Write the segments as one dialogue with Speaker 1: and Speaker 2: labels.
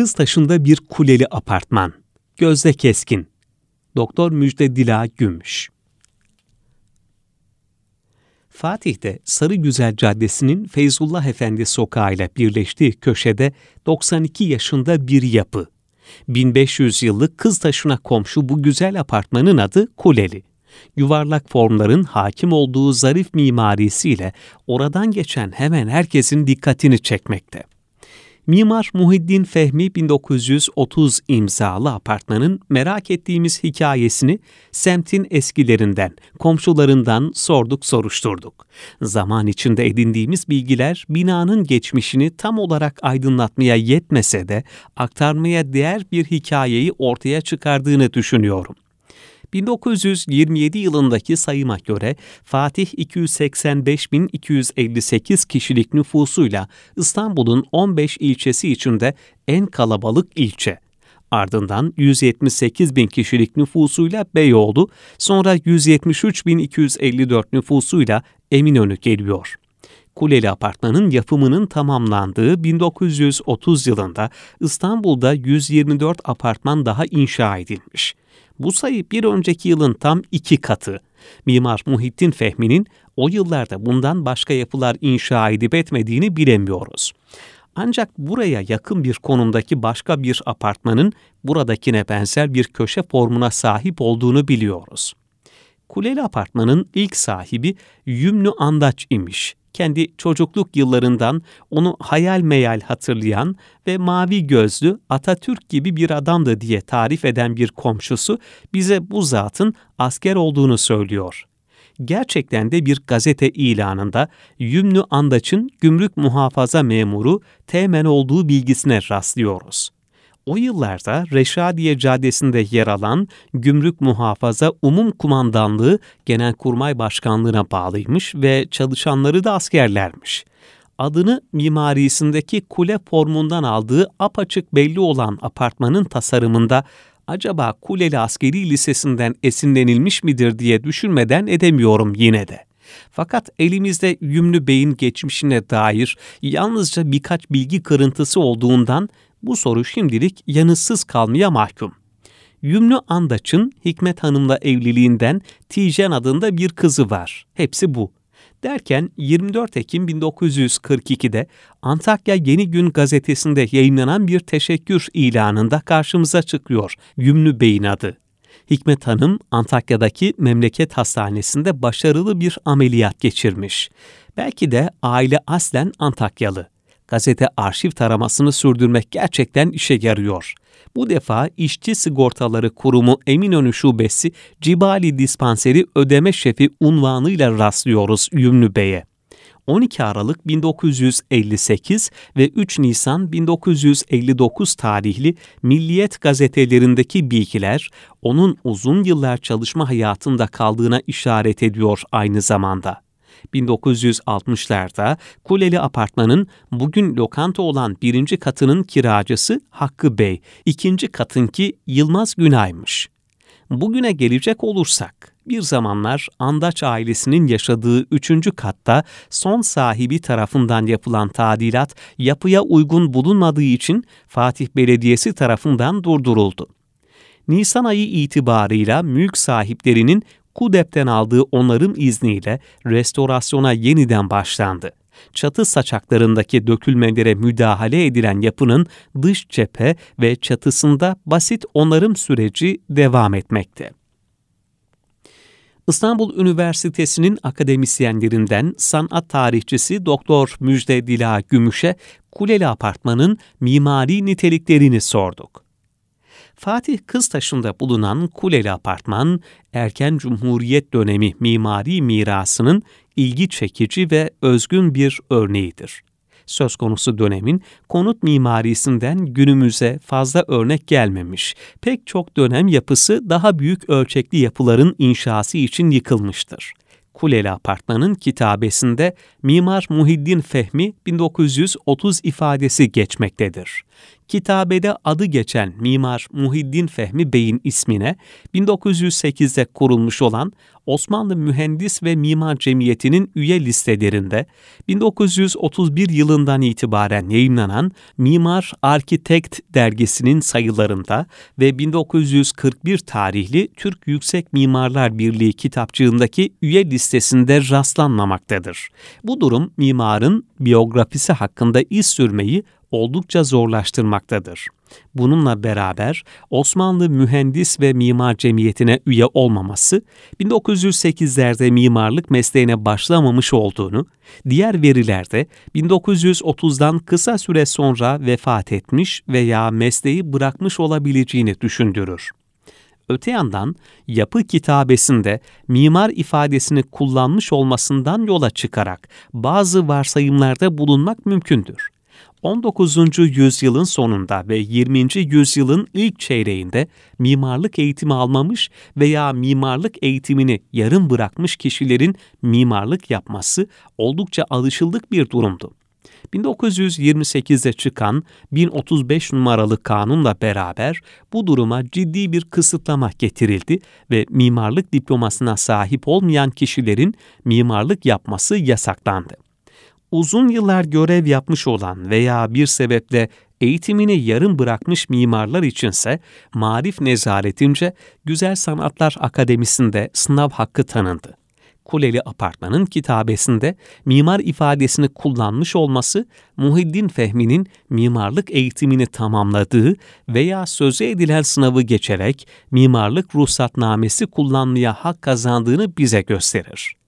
Speaker 1: Kıztaşı'nda bir kuleli apartman. Gözde Keskin. Doktor Müjde Dila Gümüş. Fatih'te Sarıgüzel Caddesi'nin Feyzullah Efendi Sokağı ile birleştiği köşede 92 yaşında bir yapı. 1500 yıllık Kıztaşı'na komşu bu güzel apartmanın adı Kuleli. Yuvarlak formların hakim olduğu zarif mimarisiyle oradan geçen hemen herkesin dikkatini çekmekte. Mimar Muhiddin Fehmi 1930 imzalı apartmanın merak ettiğimiz hikayesini semtin eskilerinden, komşularından sorduk soruşturduk. Zaman içinde edindiğimiz bilgiler binanın geçmişini tam olarak aydınlatmaya yetmese de aktarmaya değer bir hikayeyi ortaya çıkardığını düşünüyorum. 1927 yılındaki sayıma göre Fatih 285.258 kişilik nüfusuyla İstanbul'un 15 ilçesi içinde en kalabalık ilçe. Ardından 178 bin kişilik nüfusuyla Beyoğlu, sonra 173.254 nüfusuyla Eminönü geliyor. Kuleli Apartmanın yapımının tamamlandığı 1930 yılında İstanbul'da 124 apartman daha inşa edilmiş. Bu sayı bir önceki yılın tam iki katı. Mimar Muhittin Fehmi'nin o yıllarda bundan başka yapılar inşa edip etmediğini bilemiyoruz. Ancak buraya yakın bir konumdaki başka bir apartmanın buradakine benzer bir köşe formuna sahip olduğunu biliyoruz. Kuleli Apartman'ın ilk sahibi Yümlü Andaç imiş kendi çocukluk yıllarından onu hayal meyal hatırlayan ve mavi gözlü Atatürk gibi bir adamdı diye tarif eden bir komşusu bize bu zatın asker olduğunu söylüyor. Gerçekten de bir gazete ilanında Yümlü Andaç'ın gümrük muhafaza memuru temen olduğu bilgisine rastlıyoruz o yıllarda Reşadiye Caddesi'nde yer alan Gümrük Muhafaza Umum Kumandanlığı Genelkurmay Başkanlığı'na bağlıymış ve çalışanları da askerlermiş. Adını mimarisindeki kule formundan aldığı apaçık belli olan apartmanın tasarımında acaba Kuleli Askeri Lisesi'nden esinlenilmiş midir diye düşünmeden edemiyorum yine de. Fakat elimizde Yümlü Bey'in geçmişine dair yalnızca birkaç bilgi kırıntısı olduğundan bu soru şimdilik yanıtsız kalmaya mahkum. Yümlü Andaç'ın Hikmet Hanım'la evliliğinden Tijen adında bir kızı var. Hepsi bu. Derken 24 Ekim 1942'de Antakya Yeni Gün gazetesinde yayınlanan bir teşekkür ilanında karşımıza çıkıyor Yümlü Bey'in adı. Hikmet Hanım Antakya'daki memleket hastanesinde başarılı bir ameliyat geçirmiş. Belki de aile aslen Antakyalı gazete arşiv taramasını sürdürmek gerçekten işe yarıyor. Bu defa İşçi Sigortaları Kurumu Eminönü Şubesi Cibali Dispanseri ödeme şefi unvanıyla rastlıyoruz Yümlü Bey'e. 12 Aralık 1958 ve 3 Nisan 1959 tarihli Milliyet gazetelerindeki bilgiler onun uzun yıllar çalışma hayatında kaldığına işaret ediyor aynı zamanda. 1960'larda Kuleli Apartman'ın bugün lokanta olan birinci katının kiracısı Hakkı Bey, ikinci katınki Yılmaz Günay'mış. Bugüne gelecek olursak, bir zamanlar Andaç ailesinin yaşadığı üçüncü katta son sahibi tarafından yapılan tadilat yapıya uygun bulunmadığı için Fatih Belediyesi tarafından durduruldu. Nisan ayı itibarıyla mülk sahiplerinin KUDEP'ten aldığı onarım izniyle restorasyona yeniden başlandı. Çatı saçaklarındaki dökülmelere müdahale edilen yapının dış cephe ve çatısında basit onarım süreci devam etmekte. İstanbul Üniversitesi'nin akademisyenlerinden sanat tarihçisi Doktor Müjde Dila Gümüş'e Kuleli Apartman'ın mimari niteliklerini sorduk. Fatih Kıztaşı'nda bulunan Kuleli Apartman, erken Cumhuriyet dönemi mimari mirasının ilgi çekici ve özgün bir örneğidir. Söz konusu dönemin konut mimarisinden günümüze fazla örnek gelmemiş. Pek çok dönem yapısı daha büyük ölçekli yapıların inşası için yıkılmıştır. Kuleli Apartman'ın kitabesinde Mimar Muhiddin Fehmi 1930 ifadesi geçmektedir kitabede adı geçen Mimar Muhiddin Fehmi Bey'in ismine 1908'de kurulmuş olan Osmanlı Mühendis ve Mimar Cemiyeti'nin üye listelerinde 1931 yılından itibaren yayınlanan Mimar Arkitekt dergisinin sayılarında ve 1941 tarihli Türk Yüksek Mimarlar Birliği kitapçığındaki üye listesinde rastlanmamaktadır. Bu durum mimarın biyografisi hakkında iz sürmeyi oldukça zorlaştırmaktadır. Bununla beraber Osmanlı Mühendis ve Mimar Cemiyeti'ne üye olmaması, 1908'lerde mimarlık mesleğine başlamamış olduğunu, diğer verilerde 1930'dan kısa süre sonra vefat etmiş veya mesleği bırakmış olabileceğini düşündürür. Öte yandan yapı kitabesinde mimar ifadesini kullanmış olmasından yola çıkarak bazı varsayımlarda bulunmak mümkündür. 19. yüzyılın sonunda ve 20. yüzyılın ilk çeyreğinde mimarlık eğitimi almamış veya mimarlık eğitimini yarım bırakmış kişilerin mimarlık yapması oldukça alışıldık bir durumdu. 1928'de çıkan 1035 numaralı kanunla beraber bu duruma ciddi bir kısıtlama getirildi ve mimarlık diplomasına sahip olmayan kişilerin mimarlık yapması yasaklandı uzun yıllar görev yapmış olan veya bir sebeple eğitimini yarım bırakmış mimarlar içinse Marif Nezaretince Güzel Sanatlar Akademisi'nde sınav hakkı tanındı. Kuleli Apartman'ın kitabesinde mimar ifadesini kullanmış olması Muhiddin Fehmi'nin mimarlık eğitimini tamamladığı veya sözü edilen sınavı geçerek mimarlık ruhsatnamesi kullanmaya hak kazandığını bize gösterir.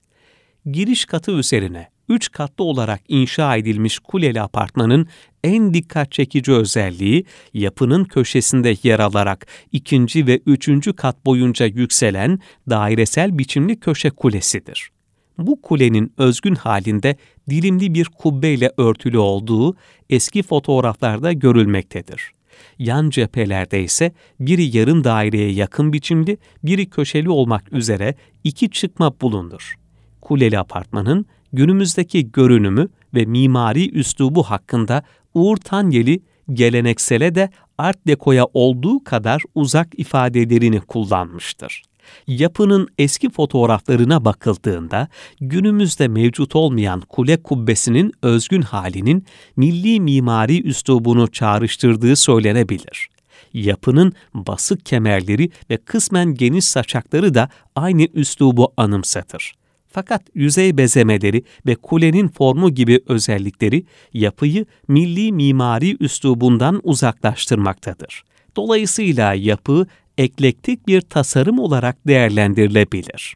Speaker 1: Giriş katı üzerine üç katlı olarak inşa edilmiş kuleli apartmanın en dikkat çekici özelliği yapının köşesinde yer alarak ikinci ve üçüncü kat boyunca yükselen dairesel biçimli köşe kulesidir. Bu kulenin özgün halinde dilimli bir kubbeyle örtülü olduğu eski fotoğraflarda görülmektedir. Yan cephelerde ise biri yarım daireye yakın biçimli, biri köşeli olmak üzere iki çıkma bulunur. Kuleli apartmanın günümüzdeki görünümü ve mimari üslubu hakkında Uğur Tanyeli geleneksele de Art Deco'ya olduğu kadar uzak ifadelerini kullanmıştır. Yapının eski fotoğraflarına bakıldığında günümüzde mevcut olmayan kule kubbesinin özgün halinin milli mimari üslubunu çağrıştırdığı söylenebilir. Yapının basık kemerleri ve kısmen geniş saçakları da aynı üslubu anımsatır. Fakat yüzey bezemeleri ve kulenin formu gibi özellikleri yapıyı milli mimari üslubundan uzaklaştırmaktadır. Dolayısıyla yapı eklektik bir tasarım olarak değerlendirilebilir.